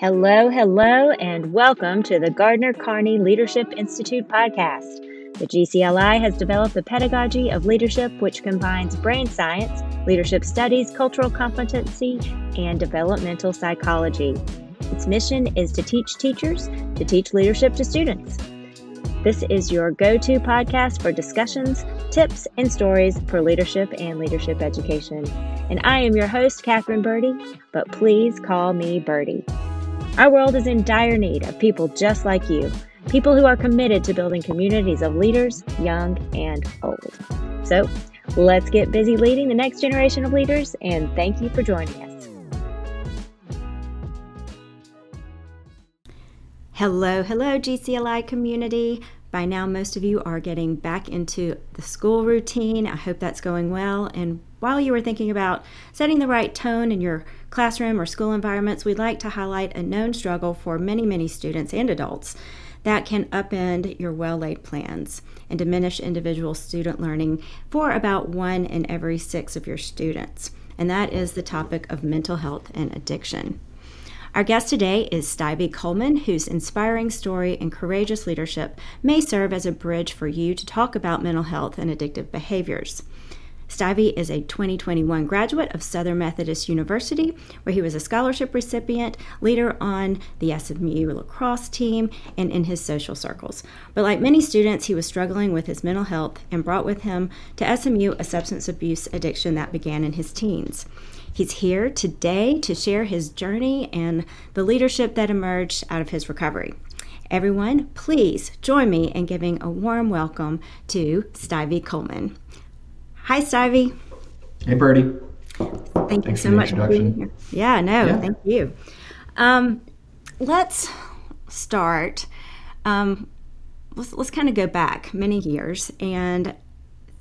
Hello, hello, and welcome to the Gardner Carney Leadership Institute podcast. The GCLI has developed a pedagogy of leadership which combines brain science, leadership studies, cultural competency, and developmental psychology. Its mission is to teach teachers to teach leadership to students. This is your go to podcast for discussions, tips, and stories for leadership and leadership education. And I am your host, Catherine Birdie, but please call me Birdie. Our world is in dire need of people just like you, people who are committed to building communities of leaders, young and old. So let's get busy leading the next generation of leaders, and thank you for joining us. Hello, hello, GCLI community. By now, most of you are getting back into the school routine. I hope that's going well. And while you were thinking about setting the right tone in your classroom or school environments, we'd like to highlight a known struggle for many, many students and adults that can upend your well laid plans and diminish individual student learning for about one in every six of your students. And that is the topic of mental health and addiction. Our guest today is Stuyvie Coleman, whose inspiring story and courageous leadership may serve as a bridge for you to talk about mental health and addictive behaviors. Stuyvie is a 2021 graduate of Southern Methodist University, where he was a scholarship recipient, leader on the SMU lacrosse team, and in his social circles. But like many students, he was struggling with his mental health and brought with him to SMU a substance abuse addiction that began in his teens. He's here today to share his journey and the leadership that emerged out of his recovery. Everyone, please join me in giving a warm welcome to Stuyvie Coleman. Hi, Stuyvie. Hey, Birdie. Thank Thanks you so much for being here. Yeah, no, yeah. thank you. Um, let's start. Um, let's, let's kind of go back many years and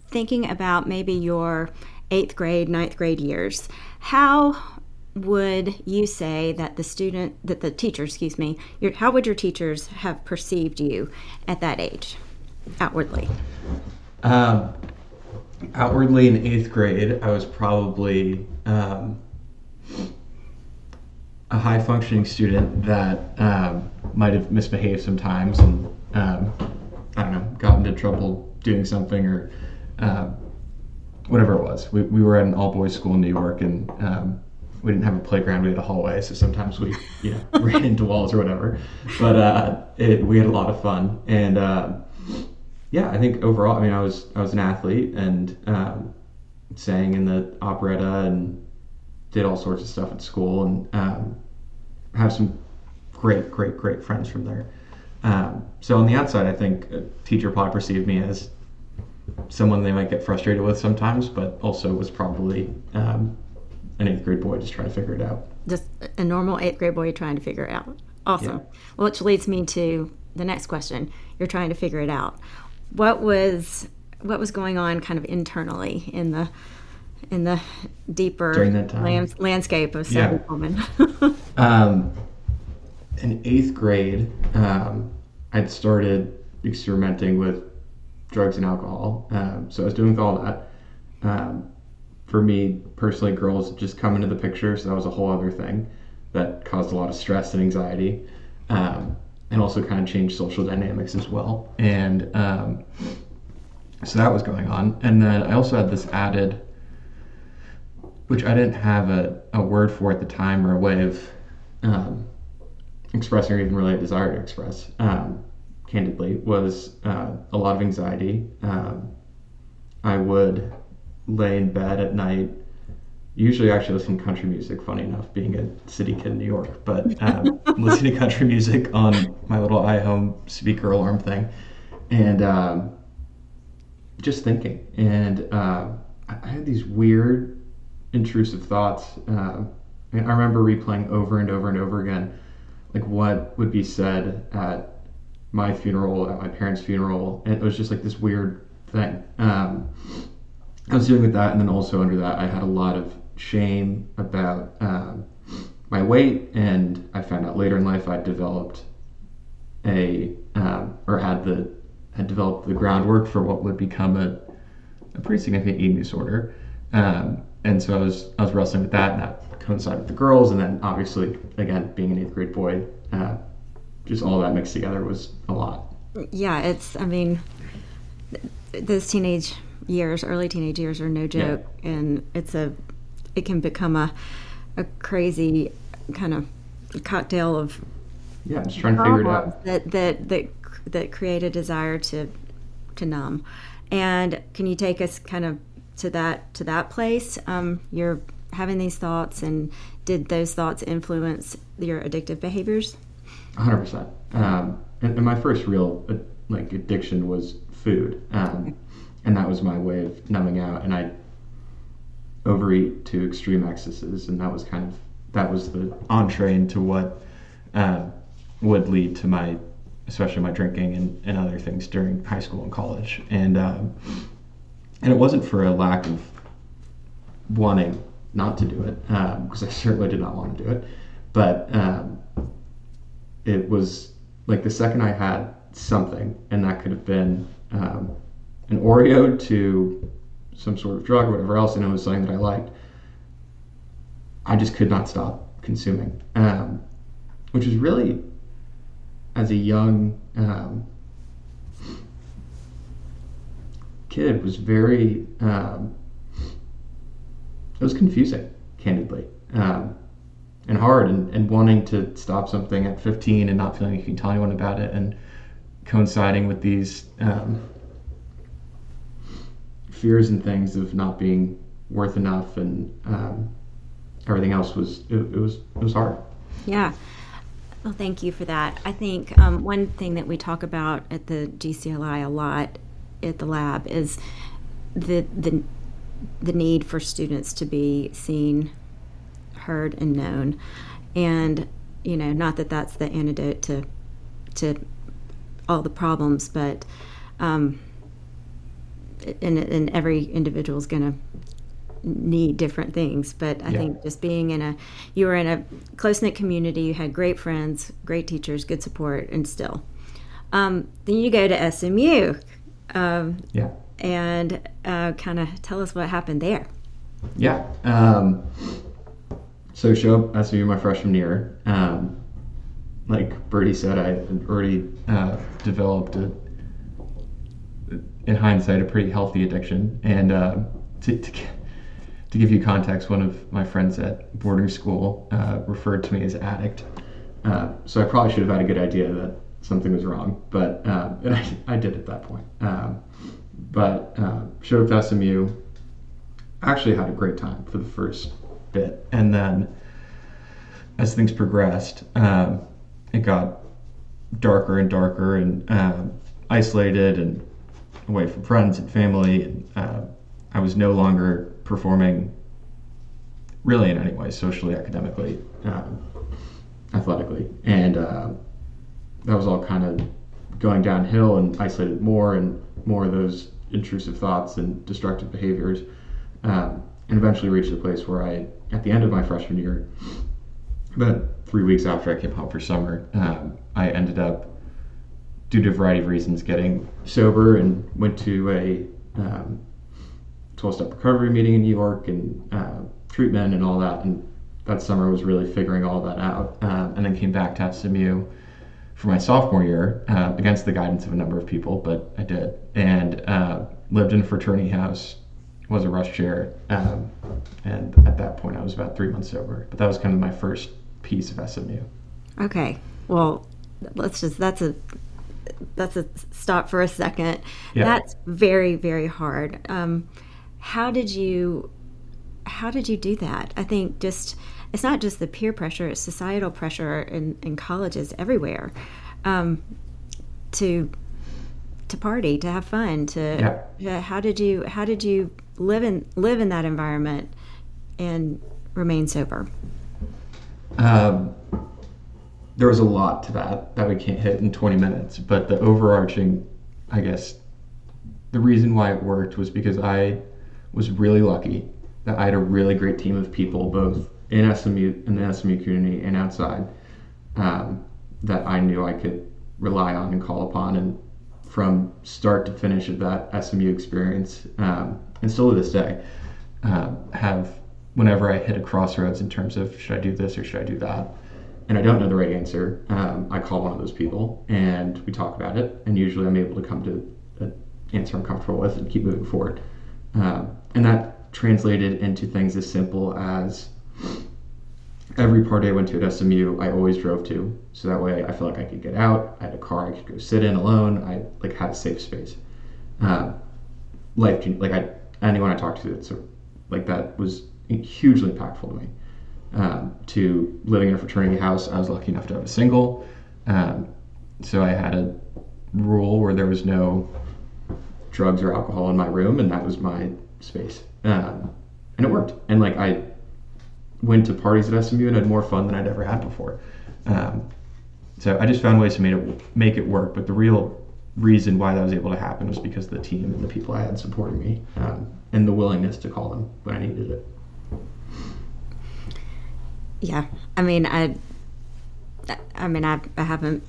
thinking about maybe your eighth grade, ninth grade years, how would you say that the student, that the teacher, excuse me, your, how would your teachers have perceived you at that age, outwardly? Um, outwardly in eighth grade, I was probably um, a high functioning student that um, might have misbehaved sometimes and um, I don't know, got into trouble doing something or uh, whatever it was. We, we were at an all boys school in New York and um, we didn't have a playground. We had a hallway, so sometimes we, you know, ran into walls or whatever. But uh, it, we had a lot of fun, and uh, yeah, I think overall, I mean, I was I was an athlete and um, sang in the operetta and did all sorts of stuff at school, and um, have some great, great, great friends from there. Um, so on the outside, I think a teacher probably perceived me as someone they might get frustrated with sometimes, but also was probably um, an eighth grade boy just trying to figure it out. Just a normal eighth grade boy trying to figure it out. Awesome. Yeah. Which leads me to the next question. You're trying to figure it out. What was what was going on kind of internally in the in the deeper land, landscape of Stuyvie Coleman? um, in eighth grade, um, I'd started experimenting with drugs and alcohol. Um, so I was doing with all that. Um, for me personally, girls just come into the picture, so that was a whole other thing that caused a lot of stress and anxiety, um, and also kind of changed social dynamics as well. And um, so that was going on. And then I also had this added, which I didn't have a, a word for at the time or a way of um, expressing or even really a desire to express. Candidly, was uh, a lot of anxiety. Um, I would lay in bed at night, usually actually listen to country music, funny enough, being a city kid in New York, but um, listening to country music on my little iHome speaker alarm thing. And um, just thinking. And uh, I had these weird, intrusive thoughts. Uh, I remember replaying over and over and over again, like what would be said at my funeral, at my parents' funeral, and it was just like this weird thing. Um, I was dealing with that, and then also under that, I had a lot of shame about um, my weight, and I found out later in life I developed a um, or had the had developed the groundwork for what would become a, a pretty significant eating disorder. Um, and so I was I was wrestling with that, and that coincided with the girls, and then obviously, again, being an eighth grade boy, uh, just all that mixed together was a lot. Yeah, it's. I mean, those teenage years, early teenage years, are no joke, yeah. and it's a. It can become a, a crazy kind of cocktail of. Yeah, just trying to figure it out. That that that that create a desire to, to numb, and can you take us kind of to that to that place? Um, you're having these thoughts, and did those thoughts influence your addictive behaviors? 100 percent. Um, and, and, my first real uh, like addiction was food, um, and that was my way of numbing out. And I overeat to extreme excesses, and that was kind of that was the entree into what uh, would lead to my, especially my drinking and, and other things during high school and college. And um, and it wasn't for a lack of wanting not to do it, because um, I certainly did not want to do it, but um, it was like the second I had something, and that could have been um, an Oreo to some sort of drug or whatever else, and it was something that I liked. I just could not stop consuming, um, which was really, as a young um, kid, was very. Um, it was confusing, candidly. Um, and hard and, and wanting to stop something at 15 and not feeling you can tell anyone about it and coinciding with these um, fears and things of not being worth enough and um, everything else was it, it, was it was hard. Yeah. Well thank you for that. I think um, one thing that we talk about at the gcli a lot at the lab is the the the need for students to be seen heard and known. And, you know, not that that's the antidote to, to all the problems, but, um, and, and every individual is going to need different things. But I yeah. think just being in a, you were in a close knit community, you had great friends, great teachers, good support, and still. Um, then you go to SMU. Um, yeah. And uh, kind of tell us what happened there. Yeah. Um, so show up SMU my freshman year. Um, like Birdie said, I had already uh, developed a, in hindsight, a pretty healthy addiction. And uh, to, to, to, give you context, one of my friends at boarding school uh, referred to me as addict. Uh, so I probably should have had a good idea that something was wrong, but um, and I, I did at that point. Um, but uh, showed up to SMU. Actually had a great time for the first bit. And then as things progressed, um, it got darker and darker and um, isolated and away from friends and family. And uh, I was no longer performing really in any way, socially, academically, um, athletically. And uh, that was all kind of going downhill and isolated more and more of those intrusive thoughts and destructive behaviors. Um, and eventually reached a place where I at the end of my freshman year, about three weeks after I came home for summer, um, I ended up, due to a variety of reasons, getting sober and went to a um, 12 step recovery meeting in New York and uh, treatment and all that. And that summer was really figuring all that out. Um, and then came back to SMU for my sophomore year uh, against the guidance of a number of people, but I did. And uh, lived in a fraternity house was a rush chair, um, and at that point I was about three months sober. But that was kind of my first piece of SMU. Okay, well, let's just that's a that's a stop for a second. Yeah. That's very very hard. Um, how did you how did you do that? I think just it's not just the peer pressure; it's societal pressure in, in colleges everywhere um, to to party, to have fun. To yeah. how did you how did you live in live in that environment and remain sober? Um, there was a lot to that that we can't hit in 20 minutes, but the overarching, I guess, the reason why it worked was because I was really lucky that I had a really great team of people, both in SMU in the SMU community and outside, um, that I knew I could rely on and call upon, and from start to finish of that SMU experience, um, and still to this day, uh, have whenever I hit a crossroads in terms of should I do this or should I do that, and I don't know the right answer, um, I call one of those people and we talk about it. And usually I'm able to come to an answer I'm comfortable with and keep moving forward. Um, and that translated into things as simple as every party I went to at SMU, I always drove to. So that way I felt like I could get out. I had a car I could go sit in alone. I like had a safe space. Um, life, like I, anyone I talked to, that's like that was hugely impactful to me. Um, to living in a fraternity house, I was lucky enough to have a single. Um, so I had a rule where there was no drugs or alcohol in my room, and that was my space. Um, and it worked. And like I went to parties at SMU and had more fun than I'd ever had before. Um, so I just found ways to make it make it work. But the real reason why that was able to happen was because of the team and the people I had supporting me, um, and the willingness to call them when I needed it. Yeah, I mean, I, I mean, I, I haven't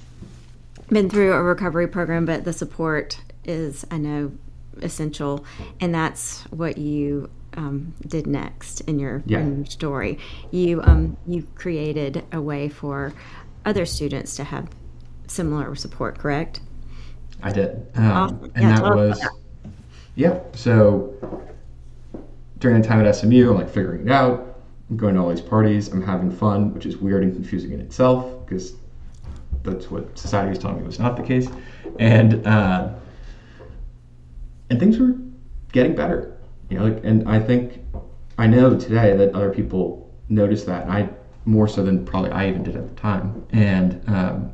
been through a recovery program, but the support is, I know, essential, and that's what you um, did next in your, yeah. in your story. You um, you created a way for other students to have similar support, correct? I did, um, awesome. and yeah, that was yeah. So during the time at SMU, I'm like figuring it out. I'm going to all these parties. I'm having fun, which is weird and confusing in itself because that's what society was telling me was not the case, and uh, and things were getting better you know, like, and I think I know today that other people noticed that, and I more so than probably I even did at the time. And um,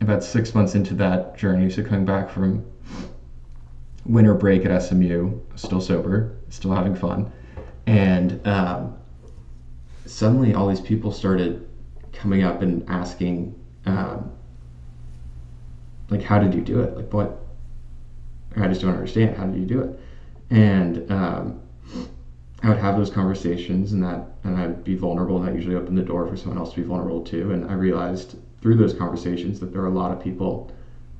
about six months into that journey, so coming back from winter break at SMU, still sober, still having fun, and um, suddenly all these people started coming up and asking, um, like, how did you do it? Like, what? I just don't understand. How did you do it? and um, I would have those conversations, and that, and I'd be vulnerable, and that usually opened the door for someone else to be vulnerable too. And I realized through those conversations that there are a lot of people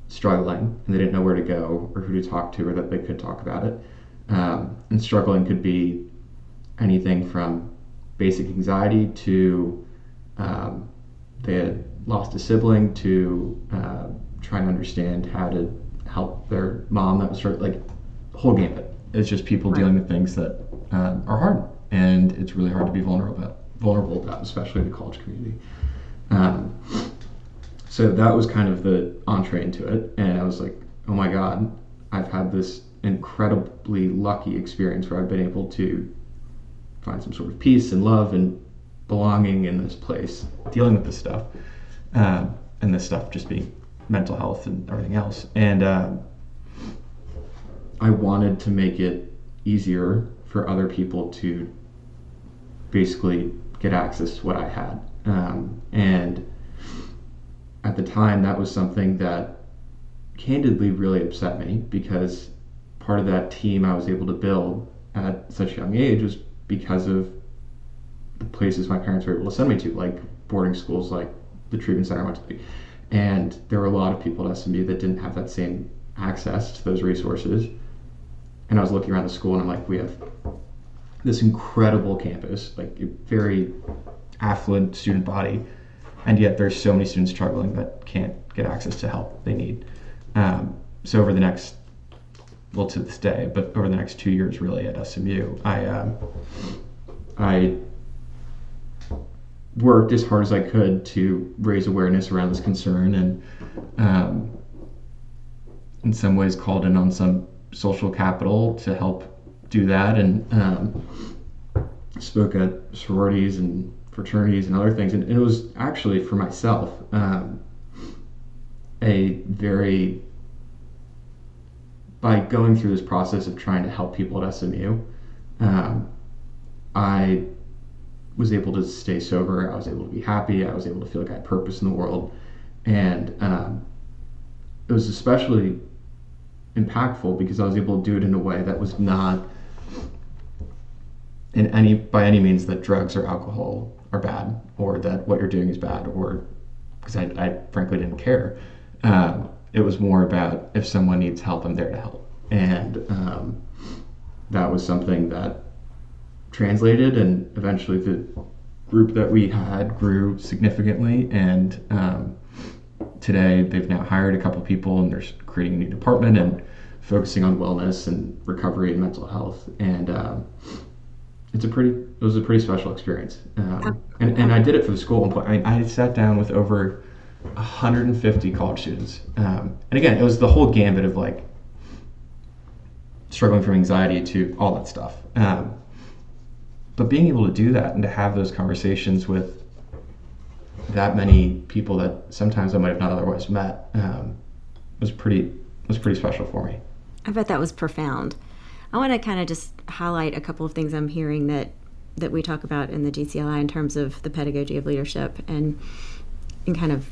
struggling, and they didn't know where to go or who to talk to, or that they could talk about it. Um, and struggling could be anything from basic anxiety to um, they had lost a sibling to uh, trying to understand how to help their mom that was sort of like whole gambit. It's just people right. dealing with things that um, are hard, and it's really hard to be vulnerable about, vulnerable about, especially in the college community. Um, so that was kind of the entree into it, and I was like, oh my god, I've had this incredibly lucky experience where I've been able to find some sort of peace and love and belonging in this place, dealing with this stuff, um, and this stuff just being mental health and everything else, and. Um, I wanted to make it easier for other people to basically get access to what I had. Um, and at the time, that was something that candidly really upset me because part of that team I was able to build at such a young age was because of the places my parents were able to send me to, like boarding schools, like the treatment center I went to. And there were a lot of people at SMU that didn't have that same access to those resources and I was looking around the school and I'm like, we have this incredible campus, like a very affluent student body, and yet there's so many students struggling that can't get access to help they need. Um, so over the next, well, to this day, but over the next two years, really at SMU, I um, I worked as hard as I could to raise awareness around this concern, and um, in some ways called in on some social capital to help do that and um, spoke at sororities and fraternities and other things. And, it was actually for myself um, a very, by going through this process of trying to help people at SMU, um, I was able to stay sober. I was able to be happy. I was able to feel like I had purpose in the world. And um, it was especially impactful because I was able to do it in a way that was not in any by any means that drugs or alcohol are bad or that what you're doing is bad or because I, I frankly didn't care. Um, it was more about if someone needs help, I'm there to help, and um, that was something that translated, and eventually the group that we had grew significantly. And um, today they've now hired a couple people, and they're creating a new department and focusing on wellness and recovery and mental health. And um, it's a pretty it was a pretty special experience. Um, and, and I did it for the school at one point. I, mean, I sat down with over 150 college students. Um, and again, it was the whole gambit of like struggling from anxiety to all that stuff. Um, but being able to do that and to have those conversations with that many people that sometimes I might have not otherwise met um, was pretty was pretty special for me. I bet that was profound. I want to kind of just highlight a couple of things I'm hearing that that we talk about in the GCLI in terms of the pedagogy of leadership and and kind of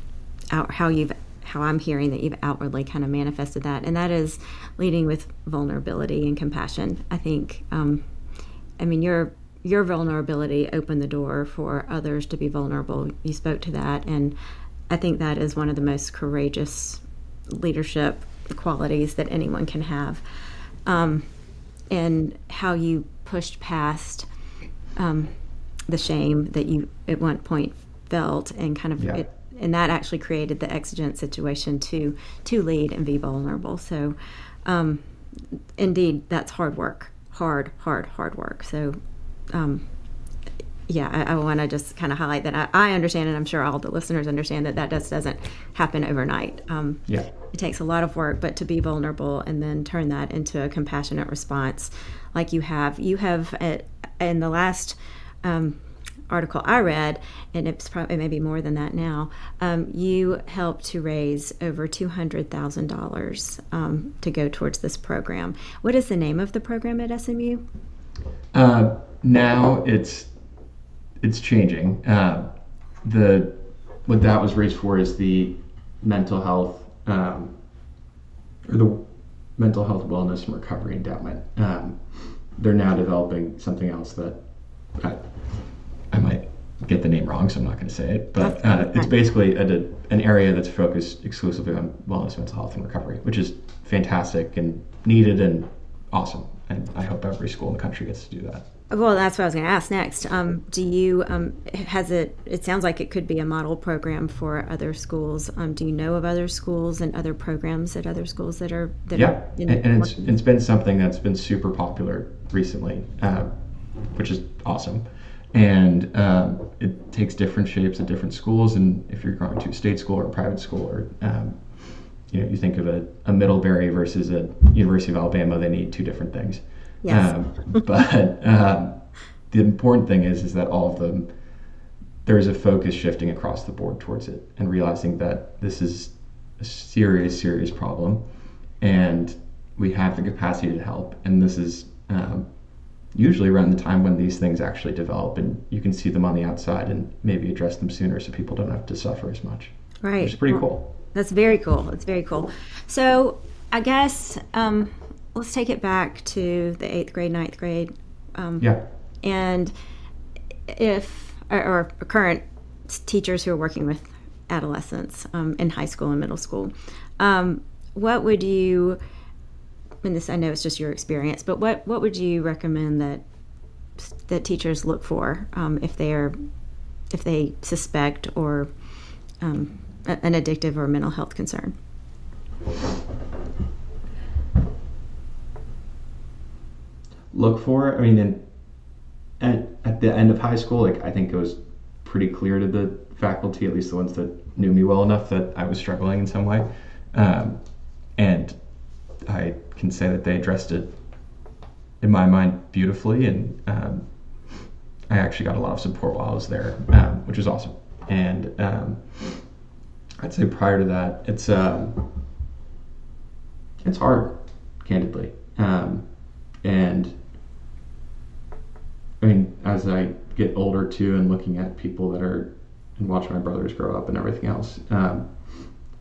out how you've how I'm hearing that you've outwardly kind of manifested that, and that is leading with vulnerability and compassion. I think, um, I mean, your your vulnerability opened the door for others to be vulnerable. You spoke to that, and I think that is one of the most courageous leadership qualities that anyone can have. Um, and how you pushed past um, the shame that you at one point felt, and kind of yeah. it, and that actually created the exigent situation to to lead and be vulnerable. So, um, indeed, that's hard work, hard, hard, hard work. So, um, yeah, I, I want to just kind of highlight that I, I, understand, and I'm sure all the listeners understand that that just doesn't happen overnight. Um, yeah, it takes a lot of work, but to be vulnerable and then turn that into a compassionate response, like you have, you have at, in the last. Um, article I read, and it's probably maybe more than that now. Um, you helped to raise over two hundred thousand um, dollars to go towards this program. What is the name of the program at SMU? Uh, now it's it's changing. Uh, the what that was raised for is the mental health um, or the mental health wellness and recovery endowment. They're now developing something else that I, I might get the name wrong, so I'm not going to say it. But uh, it's basically a, an area that's focused exclusively on wellness, mental health, and recovery, which is fantastic and needed and awesome. And I hope every school in the country gets to do that. Well, that's what I was going to ask next. Um, do you um, has it? It sounds like it could be a model program for other schools. Um, do you know of other schools and other programs at other schools that are that yeah, are and, and it's it's been something that's been super popular recently, uh, which is awesome. And um, it takes different shapes at different schools. And if you're going to a state school or a private school, or um, you know, you think of a, a Middlebury versus a University of Alabama, they need two different things. Yes. Um, but um, the important thing is is that all of them there is a focus shifting across the board towards it and realizing that this is a serious, serious problem, and we have the capacity to help. And this is um, usually around the time when these things actually develop, and you can see them on the outside and maybe address them sooner, so people don't have to suffer as much. Right. Which is pretty cool. That's very cool. That's very cool. So I guess um, let's take it back to the eighth grade, ninth grade. Um, yeah. And if, or, or, current teachers who are working with adolescents um, in high school and middle school, um, what would you, and this I know it's just your experience, but what, what would you recommend that that teachers look for um, if they're if they suspect or um, an addictive or mental health concern? Look for. I mean, in, at, at the end of high school, like I think it was pretty clear to the faculty, at least the ones that knew me well enough, that I was struggling in some way. Um, and I can say that they addressed it in my mind beautifully. And um, I actually got a lot of support while I was there, um, which was awesome. And um, I'd say prior to that, it's um, it's hard, candidly. Um, and as I get older too, and looking at people that are and watch my brothers grow up and everything else, um,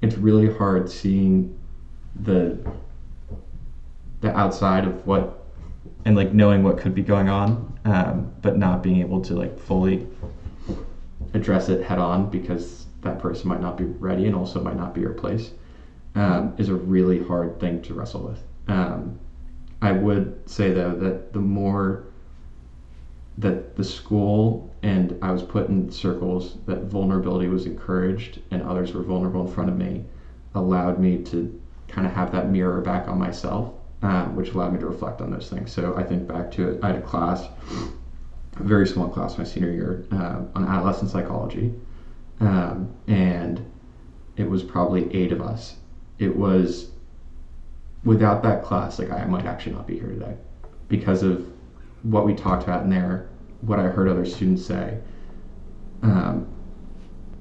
it's really hard seeing the the outside of what and like knowing what could be going on, um, but not being able to like fully address it head on because that person might not be ready and also might not be your place um, is a really hard thing to wrestle with. Um, I would say though that the more that the school and I was put in circles that vulnerability was encouraged and others were vulnerable in front of me allowed me to kind of have that mirror back on myself, um, which allowed me to reflect on those things. So I think back to it, I had a class, a very small class my senior year uh, on adolescent psychology. Um, and it was probably eight of us. It was without that class, like I might actually not be here today because of what we talked about in there, what I heard other students say, um,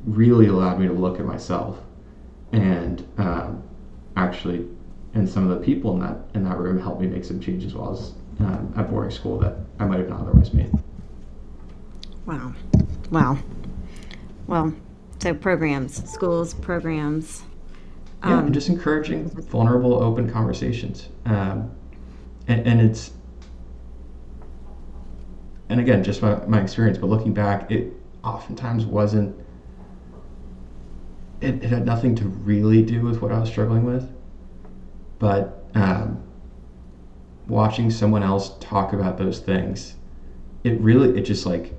really allowed me to look at myself and um, actually, and some of the people in that in that room helped me make some changes while I was um, at boarding school that I might have not otherwise made. Wow, wow. Well, so programs, schools, programs. Yeah, um, just encouraging vulnerable, open conversations, um, and, and it's and again, just my, my experience, but looking back, it oftentimes wasn't, it, it had nothing to really do with what I was struggling with. But um, watching someone else talk about those things, it really, it just like,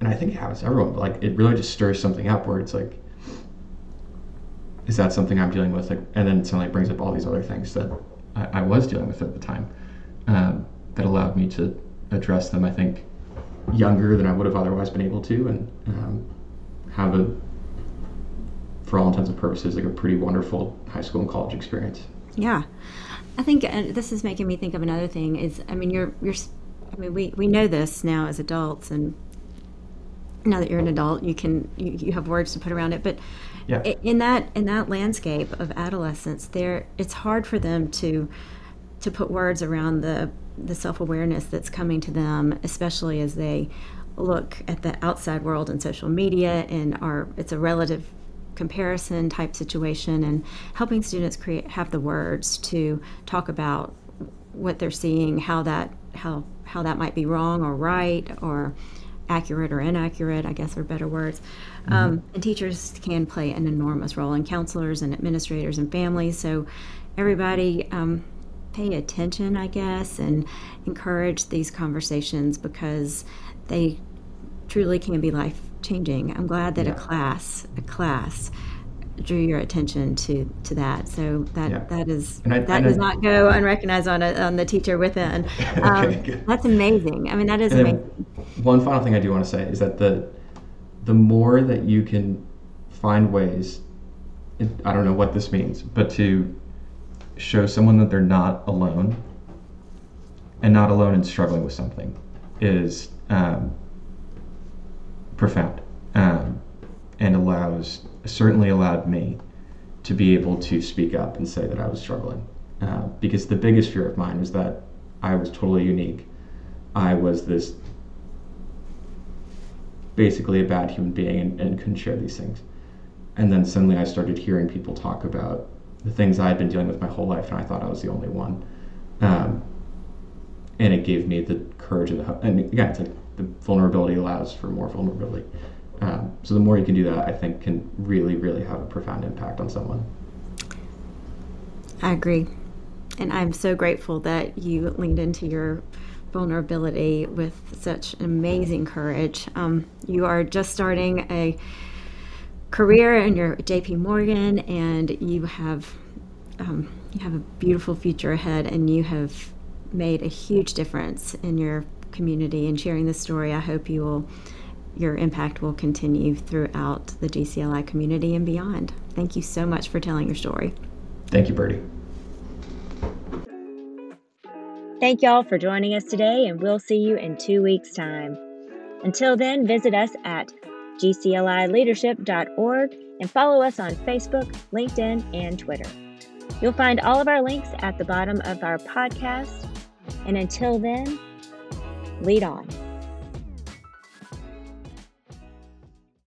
and I think it happens to everyone, but like, it really just stirs something up where it's like, is that something I'm dealing with? Like, and then it suddenly brings up all these other things that I, I was dealing with at the time um, that allowed me to address them, I think, younger than I would have otherwise been able to, and um, have a, for all intents and purposes, like a pretty wonderful high school and college experience. Yeah, I think, and this is making me think of another thing. Is I mean, you're you're, I mean, we we know this now as adults, and now that you're an adult, you can you, you have words to put around it, but. Yeah. In that in that landscape of adolescence, there it's hard for them to to put words around the the self awareness that's coming to them, especially as they look at the outside world and social media and are it's a relative comparison type situation and helping students create have the words to talk about what they're seeing how that how how that might be wrong or right or accurate or inaccurate i guess are better words mm-hmm. um, and teachers can play an enormous role and counselors and administrators and families so everybody um, pay attention, I guess, and encourage these conversations because they truly can be life changing. I'm glad that yeah. a class, a class, drew your attention to to that. So that yeah. that is I, that does I, not go unrecognized on a, on the teacher within. Um, okay, that's amazing. I mean, that is amazing. One final thing I do want to say is that the the more that you can find ways, I don't know what this means, but to show someone that they're not alone and not alone in struggling with something is um, profound um, and allows certainly allowed me to be able to speak up and say that I was struggling uh, because the biggest fear of mine was that I was totally unique. I was this basically a bad human being and, and couldn't share these things. And then suddenly I started hearing people talk about the things I had been dealing with my whole life, and I thought I was the only one. Um, and it gave me the courage and the and again, it's like the vulnerability allows for more vulnerability. Um, so the more you can do that, I think, can really, really have a profound impact on someone. I agree, and I'm so grateful that you leaned into your vulnerability with such amazing courage. Um, you are just starting a career and you're at JP Morgan and you have um, you have a beautiful future ahead and you have made a huge difference in your community and sharing this story. I hope you will your impact will continue throughout the GCLI community and beyond. Thank you so much for telling your story. Thank you, Birdie. Thank y'all for joining us today, and we'll see you in two weeks' time. Until then, visit us at gclileadership.org, and follow us on Facebook, LinkedIn, and Twitter. You'll find all of our links at the bottom of our podcast. And until then, lead on.